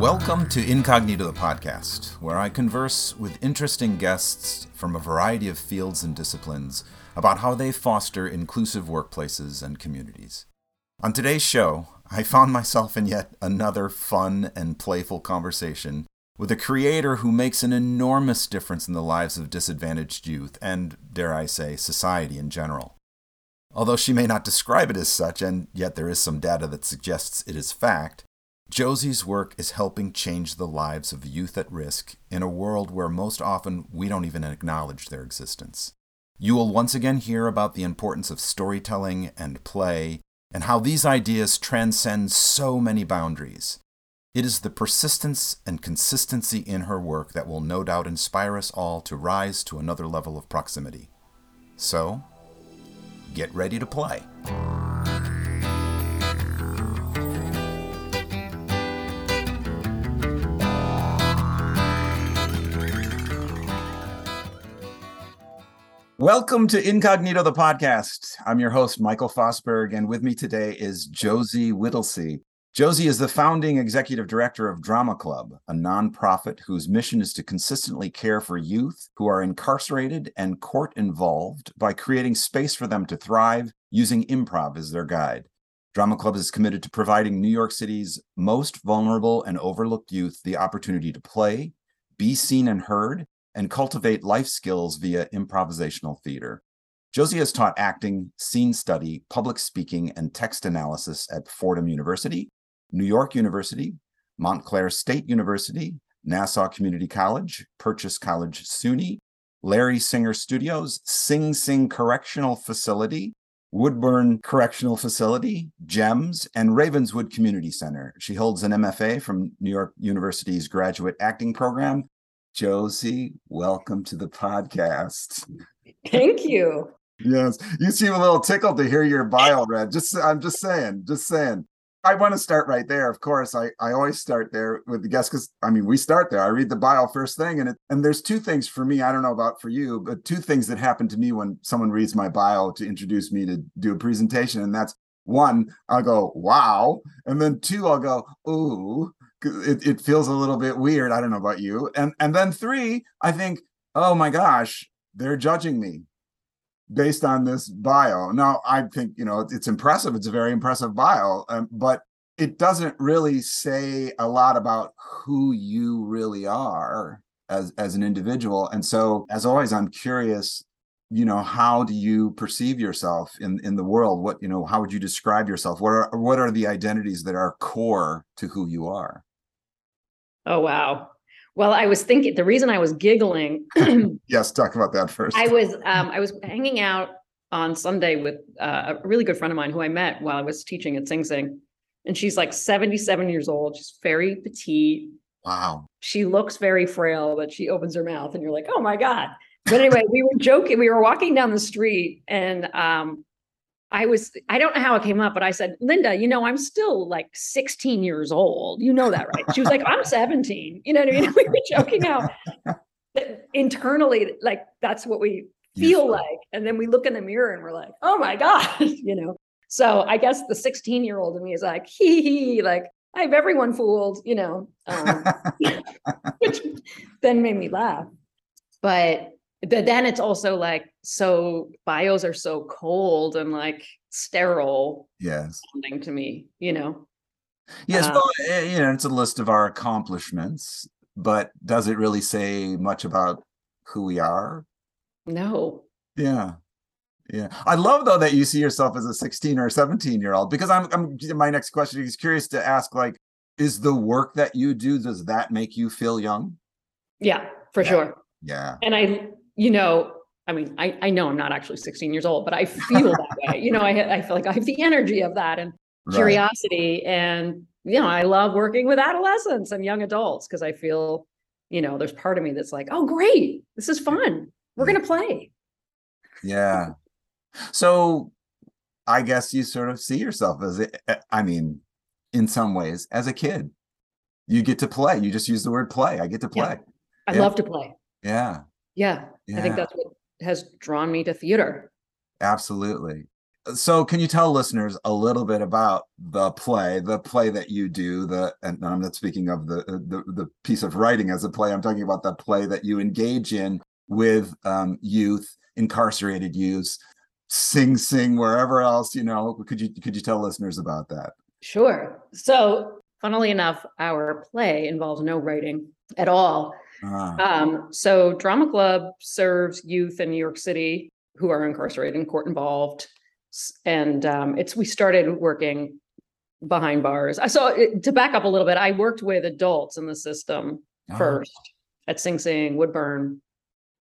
Welcome to Incognito the podcast, where I converse with interesting guests from a variety of fields and disciplines about how they foster inclusive workplaces and communities. On today's show, I found myself in yet another fun and playful conversation with a creator who makes an enormous difference in the lives of disadvantaged youth and, dare I say, society in general. Although she may not describe it as such, and yet there is some data that suggests it is fact, Josie's work is helping change the lives of youth at risk in a world where most often we don't even acknowledge their existence. You will once again hear about the importance of storytelling and play, and how these ideas transcend so many boundaries. It is the persistence and consistency in her work that will no doubt inspire us all to rise to another level of proximity. So, get ready to play. Welcome to Incognito, the podcast. I'm your host, Michael Fosberg, and with me today is Josie Whittlesey. Josie is the founding executive director of Drama Club, a nonprofit whose mission is to consistently care for youth who are incarcerated and court involved by creating space for them to thrive using improv as their guide. Drama Club is committed to providing New York City's most vulnerable and overlooked youth the opportunity to play, be seen and heard, and cultivate life skills via improvisational theater. Josie has taught acting, scene study, public speaking, and text analysis at Fordham University, New York University, Montclair State University, Nassau Community College, Purchase College SUNY, Larry Singer Studios, Sing Sing Correctional Facility, Woodbourne Correctional Facility, GEMS, and Ravenswood Community Center. She holds an MFA from New York University's graduate acting program. Josie, welcome to the podcast. Thank you. Yes, you seem a little tickled to hear your bio read. Just, I'm just saying, just saying. I want to start right there. Of course, I, I always start there with the guest because I mean we start there. I read the bio first thing, and it and there's two things for me. I don't know about for you, but two things that happen to me when someone reads my bio to introduce me to do a presentation, and that's one, I'll go wow, and then two, I'll go ooh. It, it feels a little bit weird. I don't know about you, and and then three, I think, oh my gosh, they're judging me based on this bio. Now, I think you know it's impressive. It's a very impressive bio, um, but it doesn't really say a lot about who you really are as as an individual. And so, as always, I'm curious. You know, how do you perceive yourself in in the world? What you know, how would you describe yourself? What are what are the identities that are core to who you are? Oh wow. Well, I was thinking the reason I was giggling. yes, talk about that first. I was um, I was hanging out on Sunday with uh, a really good friend of mine who I met while I was teaching at Sing Sing, and she's like seventy seven years old. She's very petite. Wow. She looks very frail, but she opens her mouth, and you're like, oh my god. But anyway, we were joking. We were walking down the street, and um, I was, I don't know how it came up, but I said, Linda, you know, I'm still like 16 years old. You know that, right? She was like, I'm 17. You know what I mean? We were joking out internally, like that's what we feel like. And then we look in the mirror and we're like, oh my God, you know? So I guess the 16 year old in me is like, hee hee, like I have everyone fooled, you know, um, which then made me laugh. But but then it's also like so bios are so cold and like sterile yes. sounding to me you know? Yes uh, well eh, you know it's a list of our accomplishments but does it really say much about who we are? No. Yeah. Yeah. I love though that you see yourself as a 16 or 17 year old because I'm, I'm my next question is curious to ask like is the work that you do does that make you feel young? Yeah for yeah. sure. Yeah. And i you know, I mean, I, I know I'm not actually 16 years old, but I feel that way. You know, I, I feel like I have the energy of that and right. curiosity. And, you know, I love working with adolescents and young adults because I feel, you know, there's part of me that's like, oh, great. This is fun. We're going to play. Yeah. So I guess you sort of see yourself as, I mean, in some ways, as a kid. You get to play. You just use the word play. I get to play. Yeah. I yeah. love to play. Yeah. Yeah, yeah. I think that's what has drawn me to theater. Absolutely. so can you tell listeners a little bit about the play, the play that you do, the and I'm not speaking of the the, the piece of writing as a play. I'm talking about the play that you engage in with um, youth, incarcerated youth, Sing Sing, wherever else, you know. Could you could you tell listeners about that? Sure. So, funnily enough, our play involves no writing at all. Ah. Um, so, Drama Club serves youth in New York City who are incarcerated and court involved, and um, it's we started working behind bars. I saw to back up a little bit. I worked with adults in the system oh. first at Sing Sing, Woodbourne,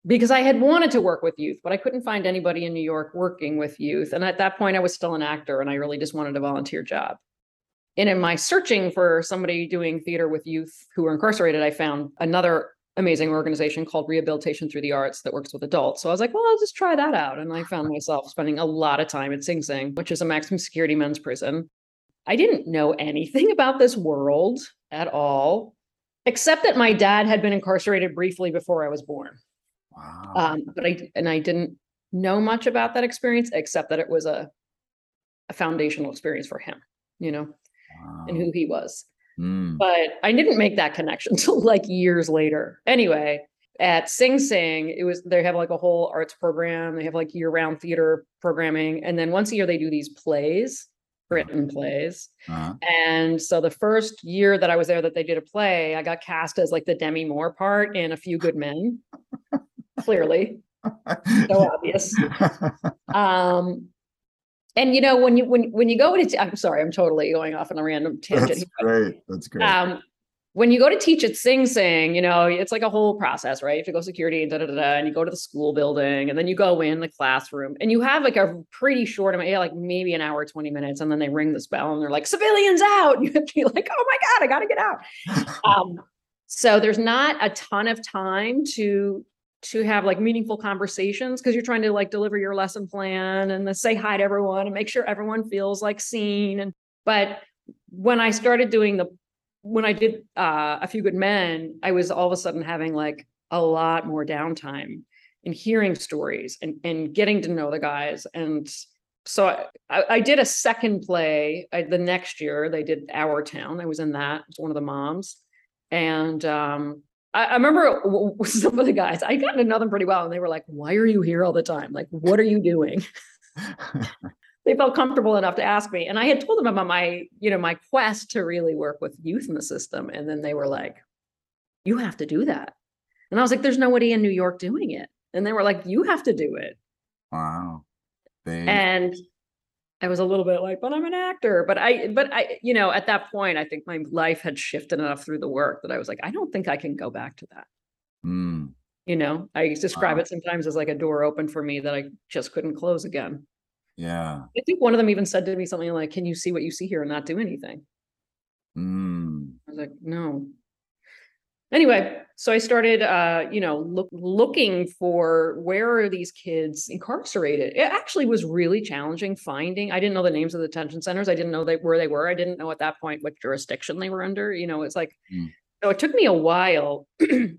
because I had wanted to work with youth, but I couldn't find anybody in New York working with youth. And at that point, I was still an actor and I really just wanted a volunteer job. And in my searching for somebody doing theater with youth who were incarcerated, I found another amazing organization called Rehabilitation Through the Arts that works with adults. So I was like, well, I'll just try that out. And I found myself spending a lot of time at Sing Sing, which is a maximum security men's prison. I didn't know anything about this world at all, except that my dad had been incarcerated briefly before I was born. Wow. Um, but I and I didn't know much about that experience except that it was a a foundational experience for him, you know, wow. and who he was. Mm. But I didn't make that connection until like years later. Anyway, at Sing Sing, it was they have like a whole arts program. They have like year-round theater programming, and then once a year they do these plays, written plays. Uh-huh. And so the first year that I was there, that they did a play, I got cast as like the Demi Moore part in A Few Good Men clearly. so obvious. Um, and you know when you when when you go to I'm sorry I'm totally going off on a random tangent. That's great. That's great. Um, when you go to teach at Sing Sing, you know it's like a whole process, right? You have to go security and da da da, and you go to the school building, and then you go in the classroom, and you have like a pretty short amount, yeah, like maybe an hour, twenty minutes, and then they ring this bell, and they're like civilians out. You have to be like, oh my god, I got to get out. um, so there's not a ton of time to to have like meaningful conversations because you're trying to like deliver your lesson plan and say hi to everyone and make sure everyone feels like seen and but when i started doing the when i did uh, a few good men i was all of a sudden having like a lot more downtime and hearing stories and, and getting to know the guys. And so I, I did a second play I, the next year they did our town i was in that it was one of the moms. And um, I, I remember some of the guys, I got to know them pretty well, and they were like, Why are you here all the time? Like, what are you doing? they felt comfortable enough to ask me. And I had told them about my, you know, my quest to really work with youth in the system. And then they were like, You have to do that. And I was like, There's nobody in New York doing it. And they were like, You have to do it. Wow. They... And I was a little bit like, but I'm an actor. But I, but I, you know, at that point, I think my life had shifted enough through the work that I was like, I don't think I can go back to that. Mm. You know, I describe wow. it sometimes as like a door open for me that I just couldn't close again. Yeah. I think one of them even said to me something like, Can you see what you see here and not do anything? Mm. I was like, No, anyway so i started uh you know look, looking for where are these kids incarcerated it actually was really challenging finding i didn't know the names of the detention centers i didn't know they, where they were i didn't know at that point what jurisdiction they were under you know it's like mm. so it took me a while and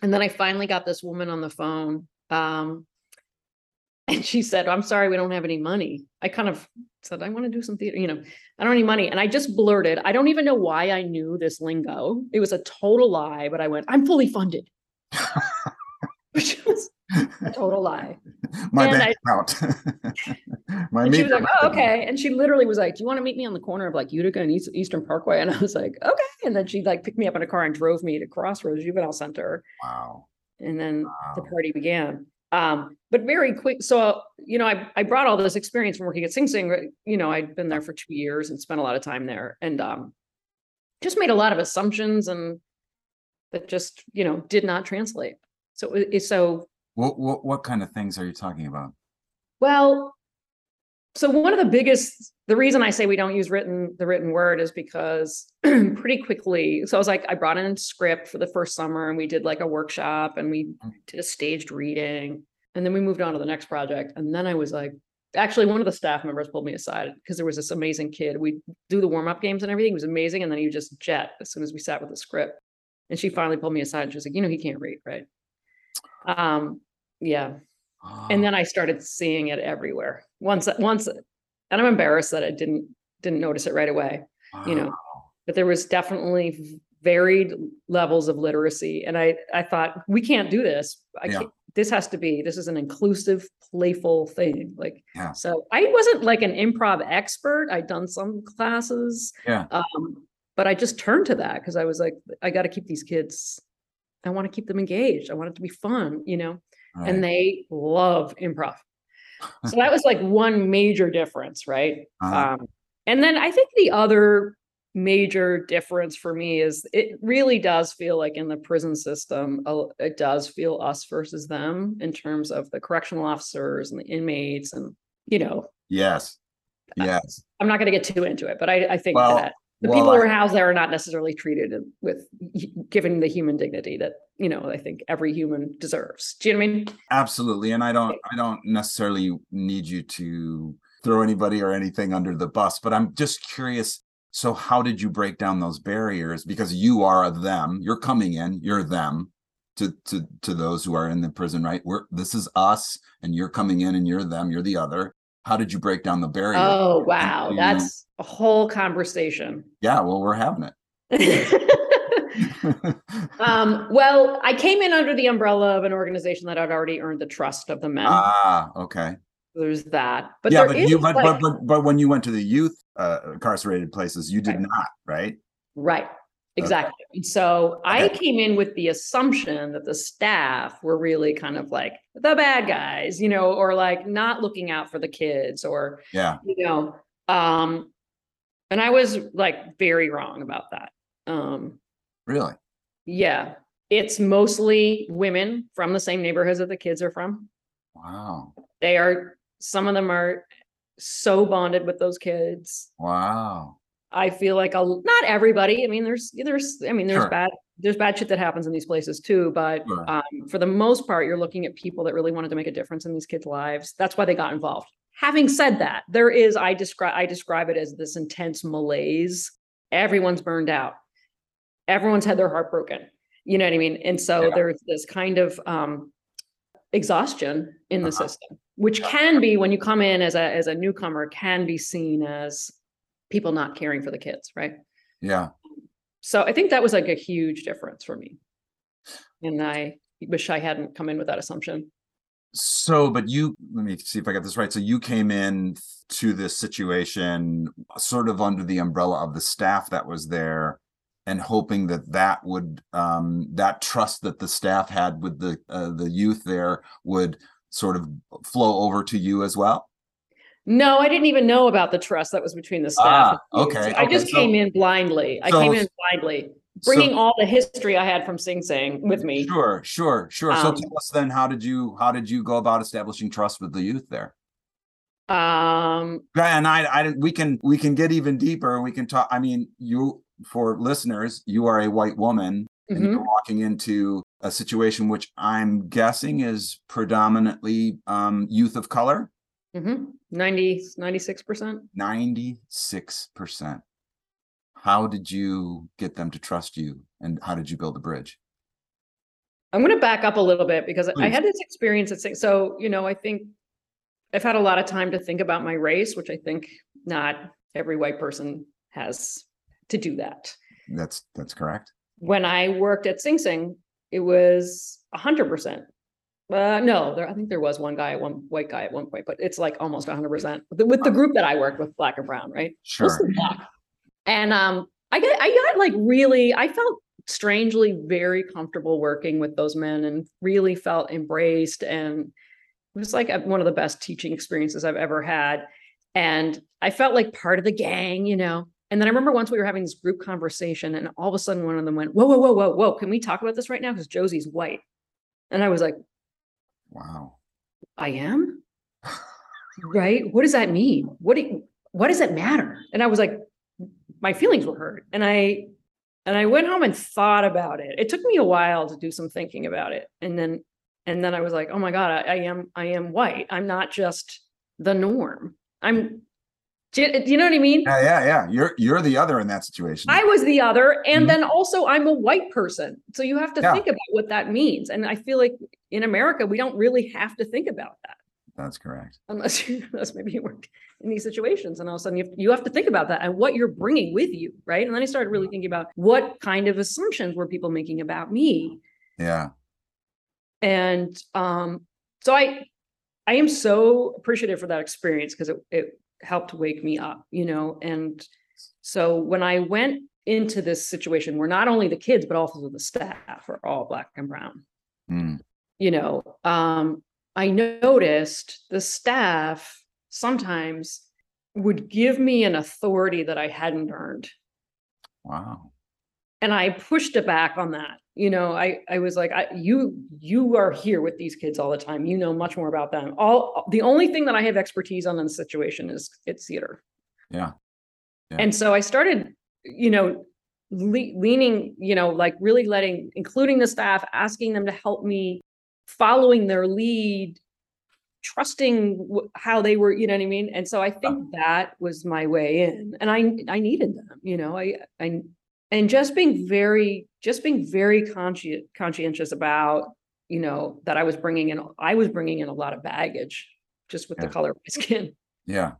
then i finally got this woman on the phone um and she said, I'm sorry, we don't have any money. I kind of said, I want to do some theater, you know, I don't have any money. And I just blurted, I don't even know why I knew this lingo. It was a total lie, but I went, I'm fully funded. Which was a total lie. My and bank I, account. My and she was like, oh, okay. And she literally was like, Do you want to meet me on the corner of like Utica and East, Eastern Parkway? And I was like, okay. And then she like picked me up in a car and drove me to Crossroads Juvenile Center. Wow. And then wow. the party began. Um, but very quick. So, you know, I, I brought all this experience from working at Sing Sing. You know, I'd been there for two years and spent a lot of time there and um, just made a lot of assumptions and that just, you know, did not translate. So, so what, what, what kind of things are you talking about? Well, so one of the biggest the reason I say we don't use written the written word is because pretty quickly. So I was like, I brought in a script for the first summer and we did like a workshop and we mm. did a staged reading. And then we moved on to the next project. And then I was like, actually one of the staff members pulled me aside because there was this amazing kid. We do the warm-up games and everything. It was amazing. And then he just jet as soon as we sat with the script. And she finally pulled me aside and she was like, you know, he can't read, right? Um, yeah. And then I started seeing it everywhere. Once once and I'm embarrassed that I didn't didn't notice it right away. You know, but there was definitely varied levels of literacy, and I I thought we can't do this. I Yeah. can't. This has to be. This is an inclusive, playful thing. Like Yeah. so, I wasn't like an improv expert. I'd done some classes. Yeah. Um, but I just turned to that because I was like, I got to keep these kids. I want to keep them engaged. I want it to be fun, you know Right. and they love improv. So that was like one major difference, right? Uh-huh. Um, and then I think the other major difference for me is it really does feel like in the prison system, it does feel us versus them in terms of the correctional officers and the inmates, and you know, yes. Yes. I'm not going to get too into it, but I, I think Well, that the well, people who are housed there are not necessarily treated with given the human dignity that you know I think every human deserves. Do you know what I mean? Absolutely. And I don't I don't necessarily need you to throw anybody or anything under the bus, but I'm just curious. So how did you break down those barriers? Because you are a them, you're coming in, you're them to to to those who are in the prison, right? We're this is us and you're coming in and you're them, you're the other. How did you break down the barrier? Oh wow, that's a whole conversation. Yeah, well, we're having it. um, well, I came in under the umbrella of an organization that had already earned the trust of the men. ah, okay. There's that, but yeah, but you but, but but but when you went to the youth uh, incarcerated places, you did Right. not, right? right, exactly. And so I Okay. came in with the assumption that the staff were really kind of like the bad guys, you know, or like not looking out for the kids, or Yeah. you know, um, and I was like very wrong about that. Um, Really? Yeah, it's mostly women from the same neighborhoods that the kids are from. Wow. They are, some of them are so bonded with those kids. Wow. I feel like a, not everybody. I mean, there's, there's, I mean, there's Sure. bad, there's bad shit that happens in these places too. But Sure. um, for the most part, you're looking at people that really wanted to make a difference in these kids' lives. That's why they got involved. Having said that, there is, I describe, I describe it as this intense malaise. Everyone's burned out. Everyone's had their heart broken. You know what I mean? And so Yeah. there's this kind of um, exhaustion in the Uh-huh. system, which can be when you come in as a as a newcomer, can be seen as people not caring for the kids, right? Yeah. So I think that was like a huge difference for me. And I wish I hadn't come in with that assumption. So, but you, let me see if I got this right. So you came in to this situation sort of under the umbrella of the staff that was there and hoping that that would, um, that trust that the staff had with the, uh, the youth there would sort of flow over to you as well. No, I didn't even know about the trust that was between the staff. Ah, and youth. okay, I okay, just so- came in blindly. I so- came in blindly, So- bringing all the history I had from Sing Sing with me. Sure, sure, sure. So Um, tell us then, how did you, how did you go about establishing trust with the youth there? Um, and I, I, we can, we can get even deeper. We can talk. I mean, you, for listeners, you are a white woman, and mhm. you're walking into a situation which I'm guessing is predominantly um, youth of color. Mhm. 90, 96%. Ninety-six percent. How did you get them to trust you, and how did you build a bridge? I'm going to back up a little bit because I had this experience at Sing. So, you know, I think I've had a lot of time to think about my race, which I think not every white person has to do that. That's that's correct. When I worked at Sing Sing, it was hundred percent. Uh, no, there, I think there was one guy, one white guy at one point, but it's like almost hundred percent with the group that I worked with, black and brown, right? Sure. black. And um, I got I got like really, I felt strangely very comfortable working with those men and really felt embraced and it was like one of the best teaching experiences I've ever had. And I felt like part of the gang, you know. And then I remember once we were having this group conversation, and all of a sudden one of them went, Whoa, whoa, whoa, whoa, whoa, can we talk about this right now? Because Josie's white. And I was like, Wow. I am? right? What does that mean? What do you, what does it matter? And I was like, my feelings were hurt. And I and I went home and thought about it. It took me a while to do some thinking about it. And then and then I was like, oh my God, I, I am I am white. I'm not just the norm. I'm do you, do you know what I mean? Yeah, yeah, yeah. You're you're the other in that situation. I was the other. And Mhm. then also I'm a white person. So you have to Yeah. think about what that means. And I feel like in America, we don't really have to think about that. That's correct. unless you, unless maybe you work in these situations and all of a sudden you have, you have to think about that and what you're bringing with you, right? And then I started really thinking about what kind of assumptions were people making about me? Yeah. And um, so I, I am so appreciative for that experience because it, it helped wake me up, you know, and so when I went into this situation where not only the kids, but also the staff are all black and brown, Mm, you know, um, I noticed the staff sometimes would give me an authority that I hadn't earned. wow. And I pushed it back on that. You know, I, I was like, I, you, you are here with these kids all the time. You know much more about them. All, the only thing that I have expertise on in the situation is it's theater. Yeah. Yeah. And so I started, you know, le- leaning, you know, like really letting, including the staff, asking them to help me, following their lead, trusting how they were, you know what I mean? And so I think that was my way in, and I I needed them, you know, I I and just being very just being very conscious conscientious about, you know, that I was bringing in I was bringing in a lot of baggage just with the color of my skin Yeah.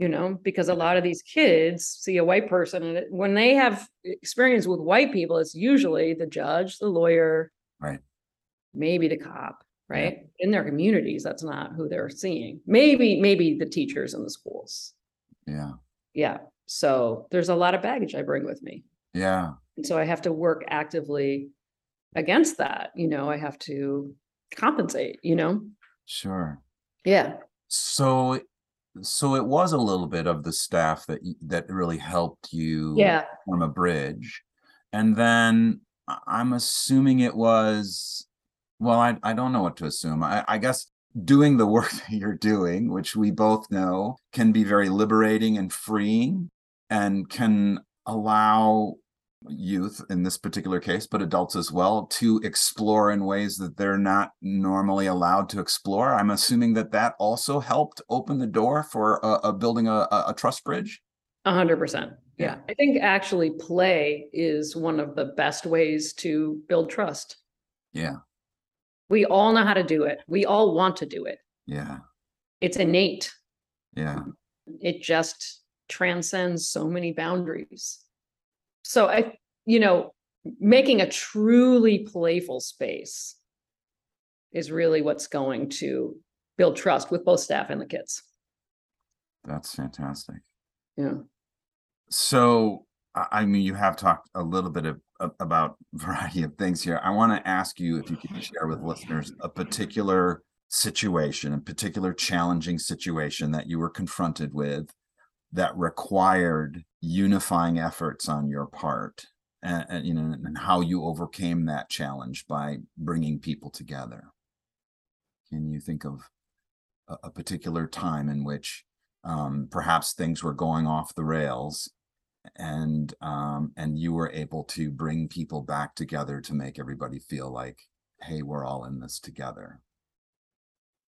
you know, because a lot of these kids see a white person and when they have experience with white people, it's usually the judge, the lawyer, Right. maybe the cop, right? In their communities, that's not who they're seeing. Maybe, maybe the teachers in the schools. Yeah. Yeah. So there's a lot of baggage I bring with me. Yeah. And so I have to work actively against that. You know, I have to compensate, you know? Sure. Yeah. So, so it was a little bit of the staff that that really helped you Yeah. form a bridge, and then I'm assuming it was. Well, I I don't know what to assume. I, I guess doing the work that you're doing, which we both know can be very liberating and freeing, and can allow youth in this particular case, but adults as well, to explore in ways that they're not normally allowed to explore. I'm assuming that that also helped open the door for a, a building a, a, trust bridge. A hundred percent. Yeah. I think actually play is one of the best ways to build trust. Yeah, We all know how to do it. We all want to do it. yeah, It's innate. yeah, It just transcends so many boundaries. So I, you know, making a truly playful space is really what's going to build trust with both staff and the kids. that's fantastic. Yeah. So, I mean, you have talked a little bit of- about variety of things here. I want to ask you if you can share with listeners a particular situation, a particular challenging situation that you were confronted with that required unifying efforts on your part, and, and you know, and how you overcame that challenge by bringing people together. Can you think of a, a particular time in which um, perhaps things were going off the rails and um, and you were able to bring people back together to make everybody feel like hey we're all in this together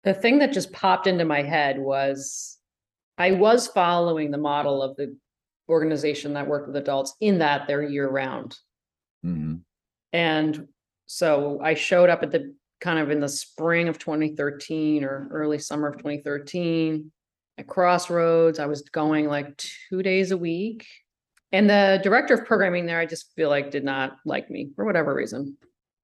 The thing that just popped into my head was I was following the model of the organization that worked with adults in that they're year round. hmm And so I showed up at the kind of in the spring of 2013 or early summer of 2013 at Crossroads. I was going like two days a week. And the director of programming there, I just feel like did not like me for whatever reason.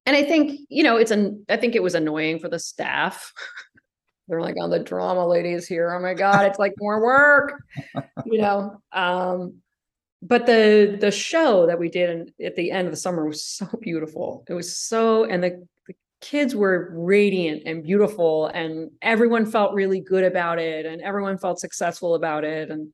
And I think, you know, it's an, I think it was annoying for the staff. They're like, oh, the drama ladies here. Oh my God, it's like more work, you know? Um, but the the show that we did in, at the end of the summer was so beautiful. It was so, and the, the kids were radiant and beautiful, and everyone felt really good about it, and everyone felt successful about it. And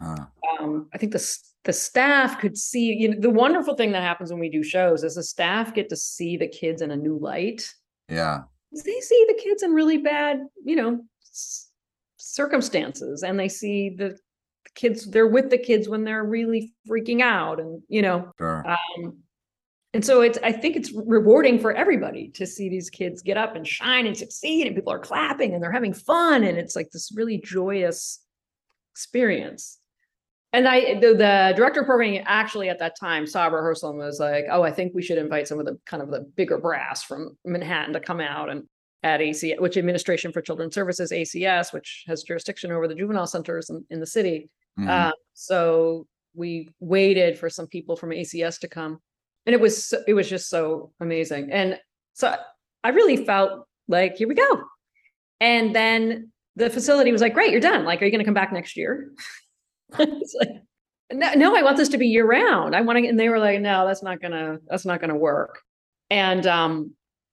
uh, um, I think the the staff could see. You know, the wonderful thing that happens when we do shows is the staff get to see the kids in a new light. yeah They see the kids in really bad, you know, s- circumstances, and they see the the kids. They're with the kids when they're really freaking out, and you know, sure um, and so it's, I think it's rewarding for everybody to see these kids get up and shine and succeed and people are clapping and they're having fun. And it's like this really joyous experience. And I, the, the director of programming actually at that time saw a rehearsal and was like, oh, I think we should invite some of the kind of the bigger brass from Manhattan to come out. And at AC, which Administration for Children's Services, ACS, which has jurisdiction over the juvenile centers in, in the city. Mhm. Uh, so we waited for some people from ACS to come. And it was, so- it was just so amazing. And so I really felt like, here we go. And then the facility was like, great, you're done. Like, are you going to come back next year? Like, no, no, I want this to be year round. I want to, and they were like, no, that's not gonna, that's not gonna work. And um,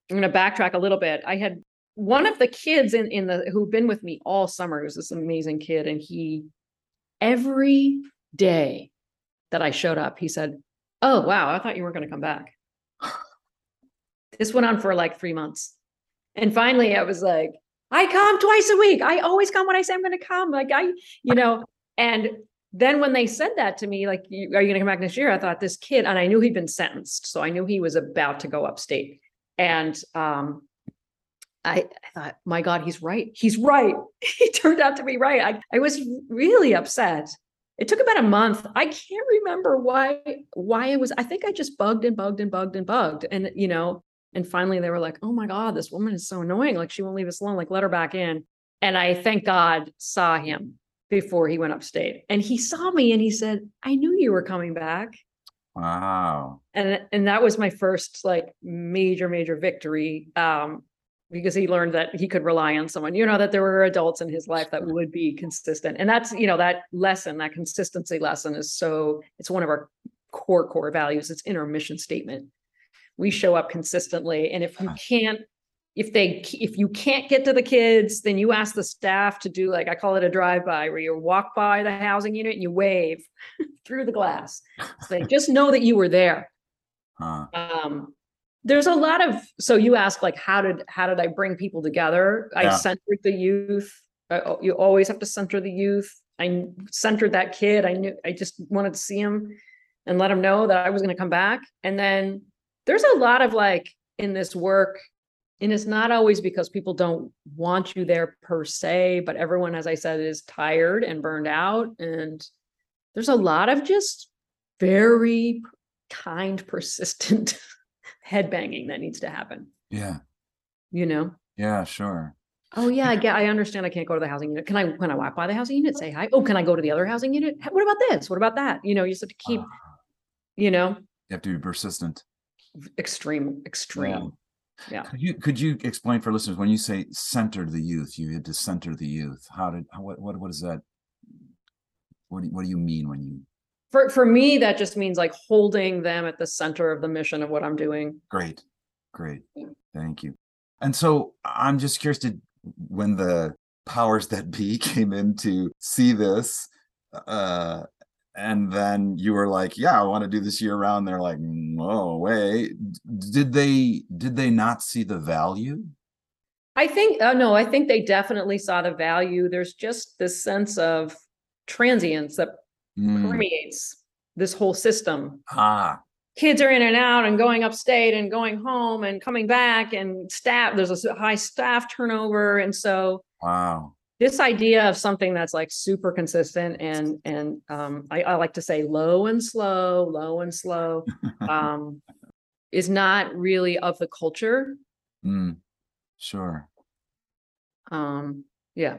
I'm gonna backtrack a little bit. I had one of the kids in in the who'd been with me all summer. He was this amazing kid, and he every day that I showed up, he said, "Oh wow, I thought you weren't gonna come back." This went on for like three months, and finally, I was like, "I come twice a week. I always come when I say I'm gonna come." Like I, you know, and then when they said that to me, like, "Are you gonna come back next year?" I thought this kid, and I knew he'd been sentenced, so I knew he was about to go upstate. And um, I, I thought, my God, he's right. He's right. He turned out to be right. I, I was really upset. It took about a month. I can't remember why why it was. I think I just bugged and bugged and bugged and bugged. And you know, and finally they were like, oh my God, this woman is so annoying. Like she won't leave us alone. Like let her back in. And I thank God saw him before he went upstate. And he saw me and he said, I knew you were coming back. Wow. and and that was my first like major major victory um because he learned that he could rely on someone. You know that there were adults in his life that would be consistent. And that's you know that lesson that consistency lesson is so it's one of our core core values. It's in our mission statement. We show up consistently and if you can't if they if you can't get to the kids then you ask the staff to do like i call it a drive by where you walk by the housing unit and you wave through the glass. So they just know that you were there. Huh. um there's a lot of so you ask like how did how did i bring people together? I centered the youth. I- oh, you always have to center the youth. I centered that kid. I knew i just wanted to see him and let him know that i was going to come back. And then there's a lot of like in this work and it's not always because people don't want you there per se but everyone as i said is tired and burned out and there's a lot of just very kind persistent head banging that needs to happen Yeah. you know Yeah. Sure. oh yeah i get i understand i can't go to the housing unit can i when i walk by the housing unit say hi oh can i go to the other housing unit what about this what about that you know you just have to keep Ah, you know you have to be persistent. extreme extreme Yeah. Could you could you explain for listeners when you say center the youth, you had to center the youth. How did how, what what what is that? What do you, what do you mean when you for for me that just means like holding them at the center of the mission of what i'm doing Great, great. Thank you. And so I'm just curious to when the powers that be came in to see this, uh, and then you were like, "Yeah, I want to do this year round." They're like, "No way." Did they did they not see the value? I think, oh no, I think they definitely saw the value. There's just this sense of transience that Mm, permeates this whole system. Ah, Kids are in and out and going upstate and going home and coming back and staff, there's a high staff turnover. And so wow. This idea of something that's like super consistent and, and um, I, I like to say low and slow, low and slow, um, is not really of the culture. Mm, sure. Um, yeah.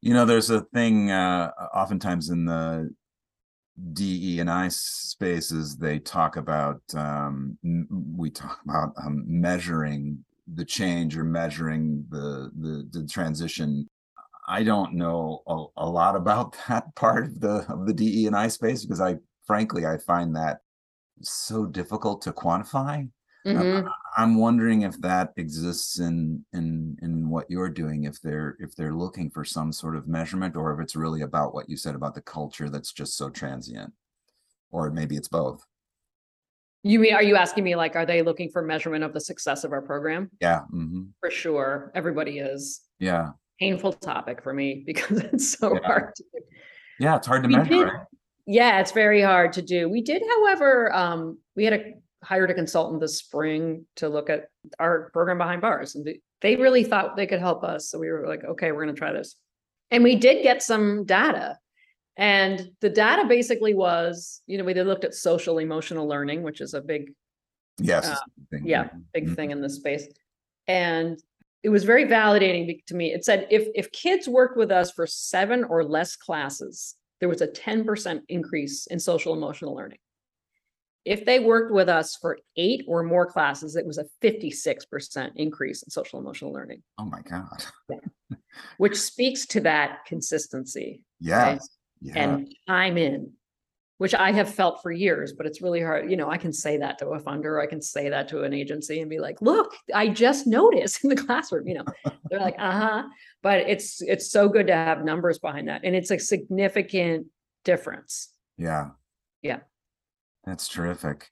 You know, there's a thing uh, oftentimes in the DE and I spaces, they talk about, um, we talk about um, measuring the change or measuring the, the, the transition. I don't know a, a lot about that part of the, of the DE and I space because I, frankly, I find that so difficult to quantify. Mhm. I'm wondering if that exists in in in what you're doing, if they're if they're looking for some sort of measurement, or if it's really about what you said about the culture that's just so transient, or maybe it's both. You mean, are you asking me like, are they looking for measurement of the success of our program? Yeah, hmm For sure, everybody is. yeah, Painful topic for me because it's so Yeah. hard. to do. yeah. It's hard to We measure. did- right? Yeah, it's very hard to do. We did, however, um, we had a hired a consultant this spring to look at our program behind bars and they- really thought they could help us. So we were like, okay, we're gonna try this. And we did get some data. And the data basically was, you know, we looked at social emotional learning, which is a big Yes. Uh, thing, yeah, big mhm. thing in this space. And it was very validating to me. It said if if kids worked with us for seven or less classes, there was a 10% increase in social emotional learning. If they worked with us for eight or more classes, it was a 56% increase in social emotional learning, Oh my God. which speaks to that consistency Yes. Yeah. and time in, which I have felt for years, but it's really hard. You know, I can say that to a funder, I can say that to an agency and be like, look, I just noticed in the classroom, you know, they're like, uh-huh. But it's it's so good to have numbers behind that. And it's a significant difference. Yeah. Yeah. That's terrific.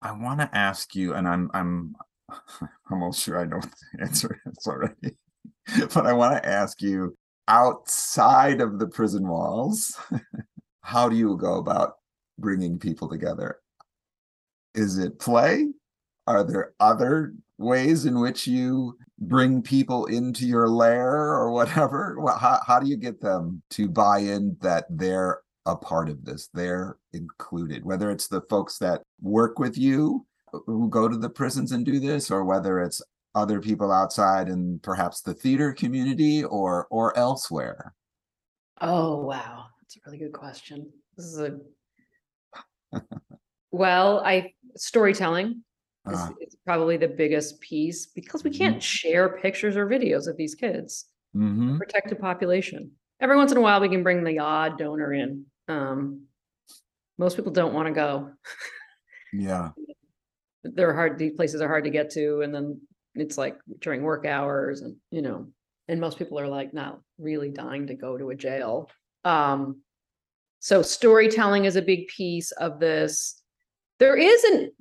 I want to ask you, and I'm I'm I'm almost sure I know what the answer is already, but I want to ask you outside of the prison walls, how do you go about bringing people together? Is it play? Are there other ways in which you bring people into your lair or whatever? Wha- How, how do you get them to buy in that they're a part of this? They're included, whether it's the folks that work with you who go to the prisons and do this, or whether it's other people outside and perhaps the theater community or or elsewhere. Oh, wow. That's a really good question. This is a well, I storytelling is, Uh, is probably the biggest piece because we can't share pictures or videos of these kids. mhm. protected population. Every once in a while, we can bring the odd donor in. Um, most people don't want to go. Yeah, They're hard, these places are hard to get to, and then it's like during work hours and, you know, and most people are like not really dying to go to a jail. Um, so storytelling is a big piece of this. There isn't,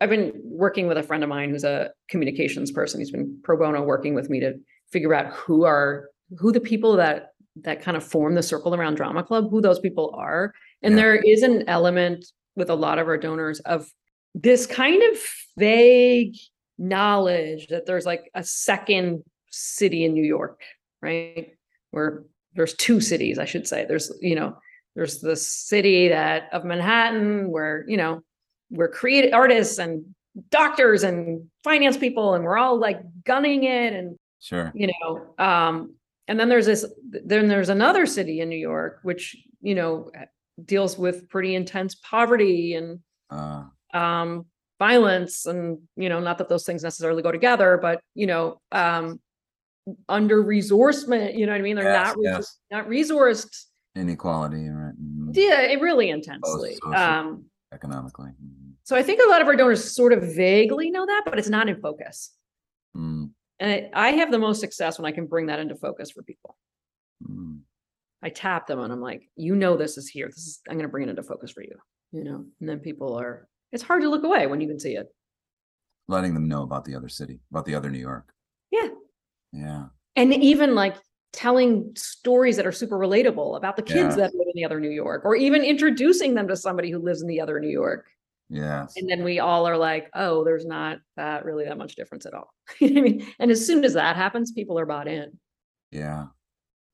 I've been working with a friend of mine who's a communications person. He's been pro bono working with me to figure out who are, who the people that, that kind of form the circle around drama club, who those people are. And Yeah. there is an element with a lot of our donors of this kind of vague knowledge that there's like a second city in New York, right? Where there's two cities, I should say. There's, you know, there's the city that of Manhattan where, you know, we're creative artists and doctors and finance people and we're all like gunning it and sure. you know um and then there's this then there's another city in new york which you know deals with pretty intense poverty and Uh, um violence and you know not that those things necessarily go together but you know um under resourcement you know what i mean they're Yes, not yes. not resourced inequality, right? yeah it really intensely social. um Economically. mhm, so i think a lot of our donors sort of vaguely know that but it's not in focus mm, and I- i have the most success when i can bring that into focus for people mm. I tap them and I'm like, you know, this is here. This is, I'm going to bring it into focus for you, you know, and then people are, it's hard to look away when you can see it. Letting them know about the other city, about the other New York. Yeah. Yeah. And even like telling stories that are super relatable about the kids Yeah. that live in the other New York, or even introducing them to somebody who lives in the other New York. Yes. And then we all are like, oh, there's not that really that much difference at all. You know I mean? And as soon as that happens, people are bought in. Yeah.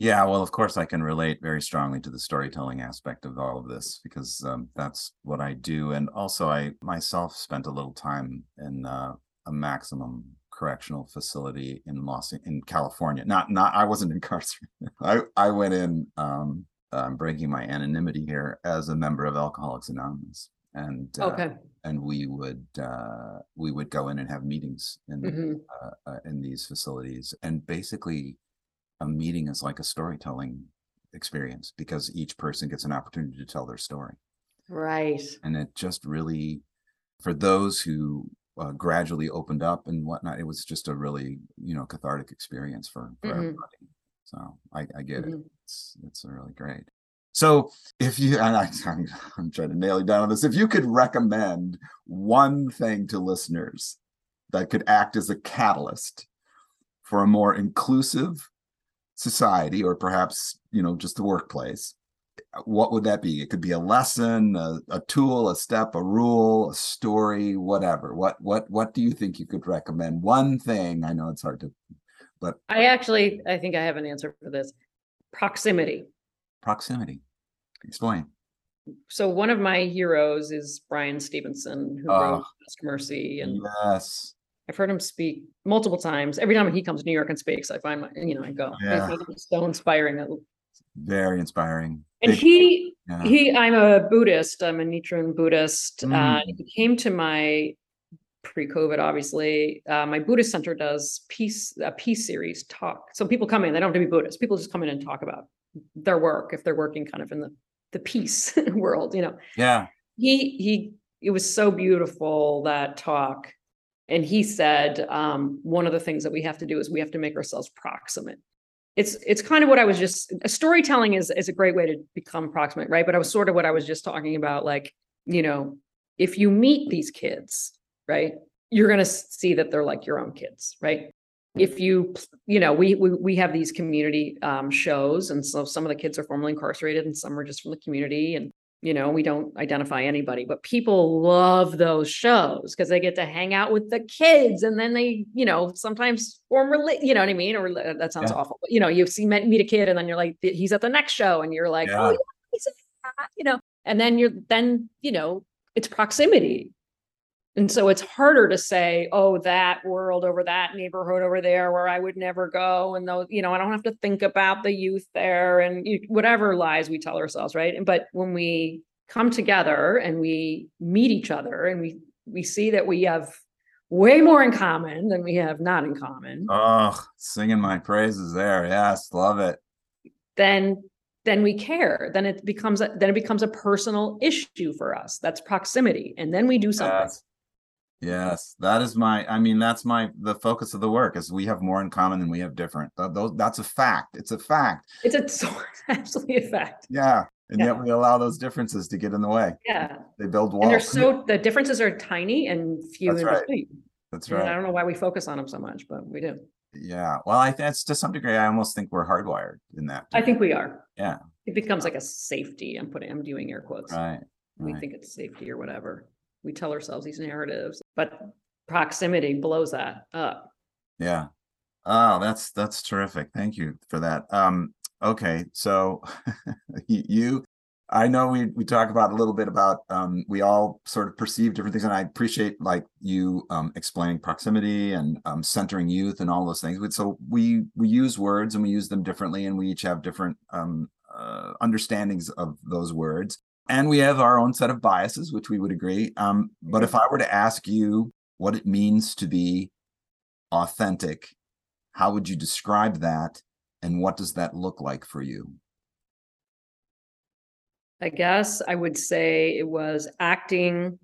Yeah. Well, of course, I can relate very strongly to the storytelling aspect of all of this because um, that's what I do. And also, I myself spent a little time in uh, a maximum correctional facility in Los in California. Not, not, I wasn't incarcerated. I, I went in, um, I'm breaking my anonymity here as a member of Alcoholics Anonymous. And, uh, Okay. and we would, uh, we would go in and have meetings in Mhm. uh, uh, in these facilities. And basically, a meeting is like a storytelling experience because each person gets an opportunity to tell their story. Right. And it just really, for those who uh, gradually opened up and whatnot, it was just a really, you know, cathartic experience for, for Mhm. everybody. So I, I get it. Mhm. It's, it's really great. So if you, and I, I'm, I'm trying to nail you down on this, if you could recommend one thing to listeners that could act as a catalyst for a more inclusive society or perhaps you know just the workplace what would that be it could be a lesson a, a tool a step a rule a story whatever what what what do you think you could recommend one thing i know it's hard to but I actually, I think I have an answer for this. Proximity. proximity explain so one of my heroes is Bryan Stevenson, who Oh. wrote Just Mercy and yes I've heard him speak multiple times. Every time he comes to New York and speaks, I find my, you know, I go. Yeah. it's so inspiring. Very inspiring. And Big- he, yeah. he, I'm a Buddhist. I'm a Nichiren Buddhist. Uh, Mm. he came to my pre-COVID, obviously. Uh, my Buddhist center does peace, a peace series talk. So people come in, they don't have to be Buddhist. People just come in and talk about their work if they're working kind of in the the peace world, you know. Yeah. He he it was so beautiful that talk. And he said, um, one of the things that we have to do is we have to make ourselves proximate. It's it's kind of what I was just storytelling is is a great way to become proximate, right? But I was sort of what I was just talking about, like, you know, if you meet these kids, right, you're gonna see that they're like your own kids, right? If you, you know, we we we have these community um shows, and so some of the kids are formerly incarcerated and some are just from the community, and you know, we don't identify anybody, but people love those shows because they get to hang out with the kids and then they, you know, sometimes form rela- you know what I mean? Or that sounds Yeah. awful, but you know, you've seen meet a kid and then you're like, he's at the next show and you're like, Yeah. oh, yeah, he's at that," you know, and then you're, then, you know, it's proximity. And so it's harder to say, oh, that world over that neighborhood over there where I would never go. And those, you know, I don't have to think about the youth there and you, whatever lies we tell ourselves, right? But when we come together and we meet each other and we we see that we have way more in common than we have not in common, Oh, singing my praises there. Yes, love it. then then we care. Then it becomes a, then it becomes a personal issue for us. That's proximity. And then we do something. Yes. Yes, that is my. I mean, that's my the focus of the work is we have more in common than we have different. Th- Those that's a fact. It's a fact. It's a so absolutely a fact. Yeah, and Yeah. yet we allow those differences to get in the way. Yeah. They build walls. And they're so the differences are tiny and few That's in right. between. That's And I don't know why we focus on them so much, but we do. Yeah. Well, I that's to some degree. I almost think we're hardwired in that. I think we are. Yeah. It becomes like a safety. I'm putting I'm doing air quotes. Right. We right. think it's safety or whatever. We tell ourselves these narratives, but proximity blows that up. Yeah. Oh, that's that's terrific. Thank you for that. Um, okay, so you I know we we talk about a little bit about um we all sort of perceive different things, and I appreciate like you um explaining proximity and um centering youth and all those things. So we we use words and we use them differently, and we each have different um uh, understandings of those words. And we have our own set of biases, which we would agree. Um, but if I were to ask you what it means to be authentic, how would you describe that? And what does that look like for you? I guess I would say it was acting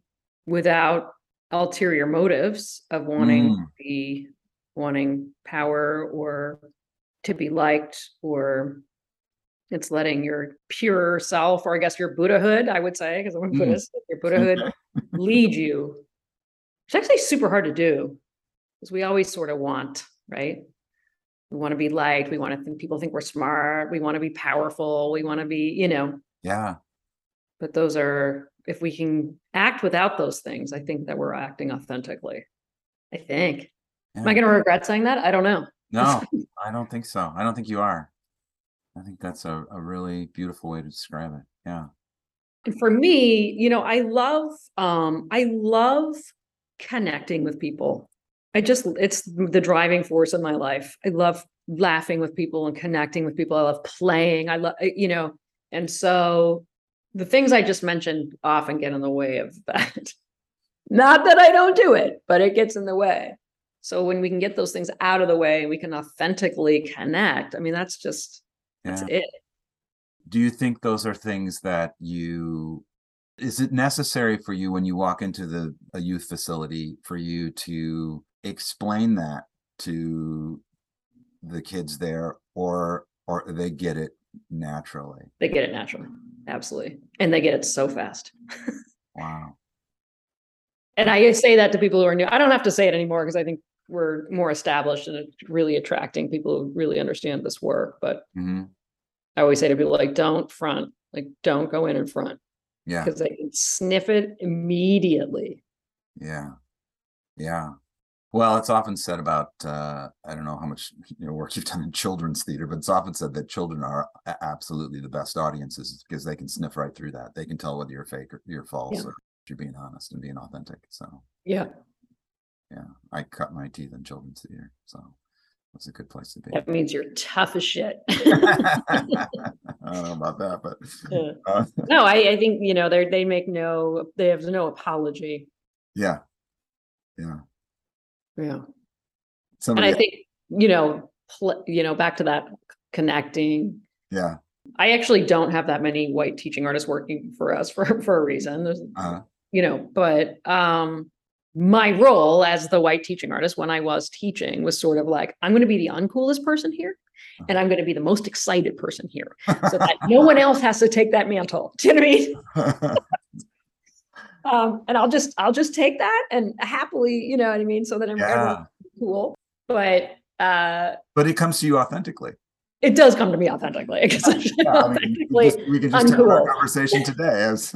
without ulterior motives of wanting to Mm. be wanting power or to be liked or it's letting your pure self or I guess your Buddhahood, I would say, because I'm a Mm. Buddhist, your Buddhahood lead you. It's actually super hard to do because we always sort of want, right? We want to be liked. We want to think people think we're smart. We want to be powerful. We want to be, you know, Yeah. but those are, if we can act without those things, I think that we're acting authentically. I think. Am I going to regret saying that? I don't know. No, I don't think so. I don't think you are. I think that's a, a really beautiful way to describe it. Yeah. And for me, you know, I love, um, I love connecting with people. I just, it's the driving force of my life. I love laughing with people and connecting with people. I love playing. I love, you know, and so the things I just mentioned often get in the way of that. Not that I don't do it, but it gets in the way. So when we can get those things out of the way, we can authentically connect. I mean, that's just, that's Yeah. it. Do you think those are things that you is it necessary for you when you walk into the a youth facility for you to explain that to the kids there or or they get it naturally? They get it naturally. Absolutely. And they get it so fast. Wow. And I say that to people who are new. I don't have to say it anymore because I think we're more established and really attracting people who really understand this work. But hmm I always say to people like, don't front, like, don't go in in front Yeah. because they can sniff it immediately. Yeah. Yeah. Well, it's often said about uh I don't know how much you know work you've done in children's theater, but it's often said that children are absolutely the best audiences because they can sniff right through that. They can tell whether you're fake or you're false Yeah. or you're being honest and being authentic. So Yeah. Yeah. I cut my teeth in children's theater. So that's a good place to be. That means you're tough as shit. I don't know about that, but uh, No, I, I think, you know, they they make no, they have no apology. yeah. Yeah. Yeah. And I think, you know, pl- you know, back to that connecting. yeah. I actually don't have that many white teaching artists working for us for for a reason. There's, Uh, you know, but um my role as the white teaching artist when I was teaching was sort of like, I'm going to be the uncoolest person here, and I'm going to be the most excited person here, so that no one else has to take that mantle. Do you know what I mean? Um, and I'll just I'll just take that and happily, you know what I mean, so that I'm yeah. cool. But uh But it comes to you authentically. It does come to me authentically. because I'm I mean, we authentically, just- can just have our conversation today. As,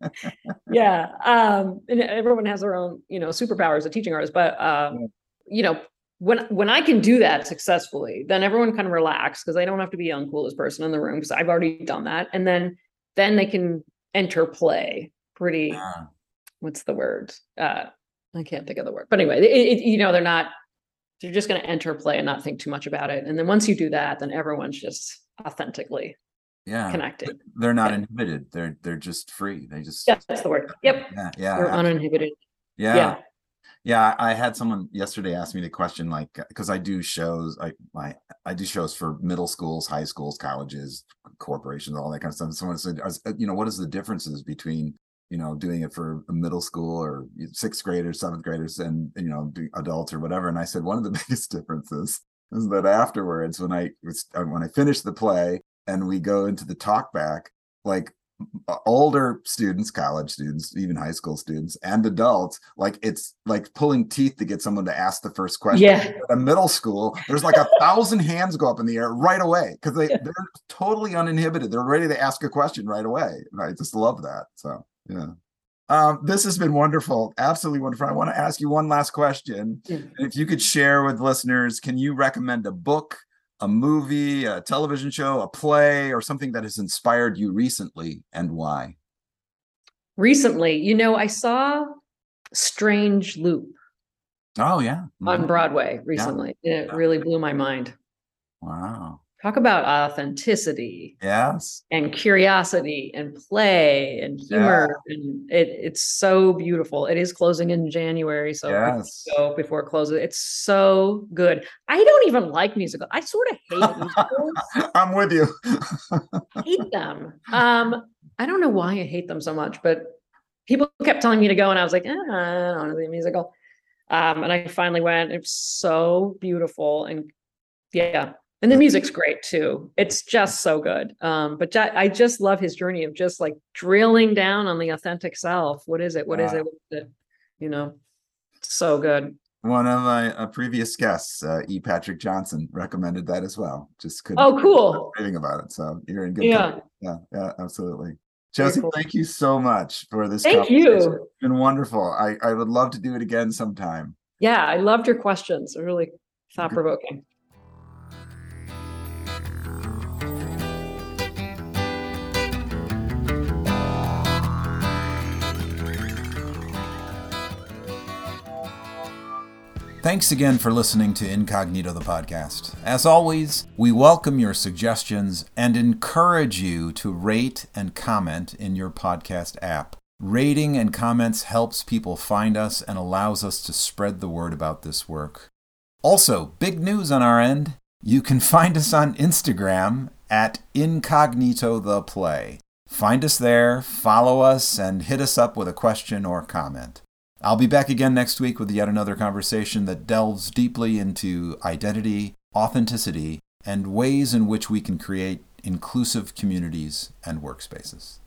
yeah. Um, and everyone has their own, you know, superpowers as teaching artists. But um, Yeah. you know, when when I can do that successfully, then everyone can relax because I don't have to be the uncoolest person in the room because I've already done that. And then then they can enter play pretty Yeah. what's the word? Uh, I can't think of the word. But anyway, it, it, you know, they're not, they're just going to enter play and not think too much about it. And then once you do that, then everyone's just authentically yeah. connected. They're not Yeah. inhibited. They're they're just free. They just Yeah, that's the word. Yep. yeah yeah You're ab- uninhibited. yeah. Yeah. Yeah, I I had someone yesterday ask me the question like because I do shows I my I do shows for middle schools, high schools, colleges, corporations, all that kind of stuff. And someone said, I you know, what is the differences between you know doing it for a middle school or sixth graders, seventh graders, and you know adults or whatever? And I said one of the biggest differences is that afterwards when I was uh, when I finish the play and we go into the talk back, like uh, older students, college students, even high school students, and adults, like it's like pulling teeth to get someone to ask the first question. Yeah. At a middle school, there's like a thousand hands go up in the air right away because they, Yeah. they're totally uninhibited. They're ready to ask a question right away. And I just love that. So, yeah. Um, this has been wonderful. Absolutely wonderful. I want to ask you one last question. Yeah. If you could share with listeners, can you recommend a book, a movie, a television show, a play, or something that has inspired you recently and why? Recently, you know, I saw Strange Loop Oh, yeah. on Mhm. Broadway recently. It Yeah. really blew my mind. Wow. Talk about authenticity Yes. and curiosity and play and humor and it it's so beautiful. It is closing in january so Yes. go before it closes it's so good. I don't even like musicals i sort of hate musicals. I'm with you. hate them. Um i don't know why i hate them so much but people kept telling me to go and i was like eh, i don't want to be a musical. Um and i finally went. It's so beautiful and yeah and the music's great too it's just so good um but ju- i just love his journey of just like drilling down on the authentic self what is it What is it What is it you know so good One of my uh, previous guests, uh, E. Patrick Johnson, recommended that as well. Just couldn't oh cool reading about it. So you're in good Yeah. company. Yeah, yeah, absolutely. Josie, cool. thank you so much for this. thank you It's been wonderful. I, I would love to do it again sometime. yeah i loved your questions They're really thought-provoking Thanks again for listening to Incognito the podcast. As always, we welcome your suggestions and encourage you to rate and comment in your podcast app. Rating and comments helps people find us and allows us to spread the word about this work. Also, big news on our end. You can find us on Instagram at Incognito the Play. Find us there, follow us, and hit us up with a question or comment. I'll be back again next week with yet another conversation that delves deeply into identity, authenticity, and ways in which we can create inclusive communities and workspaces.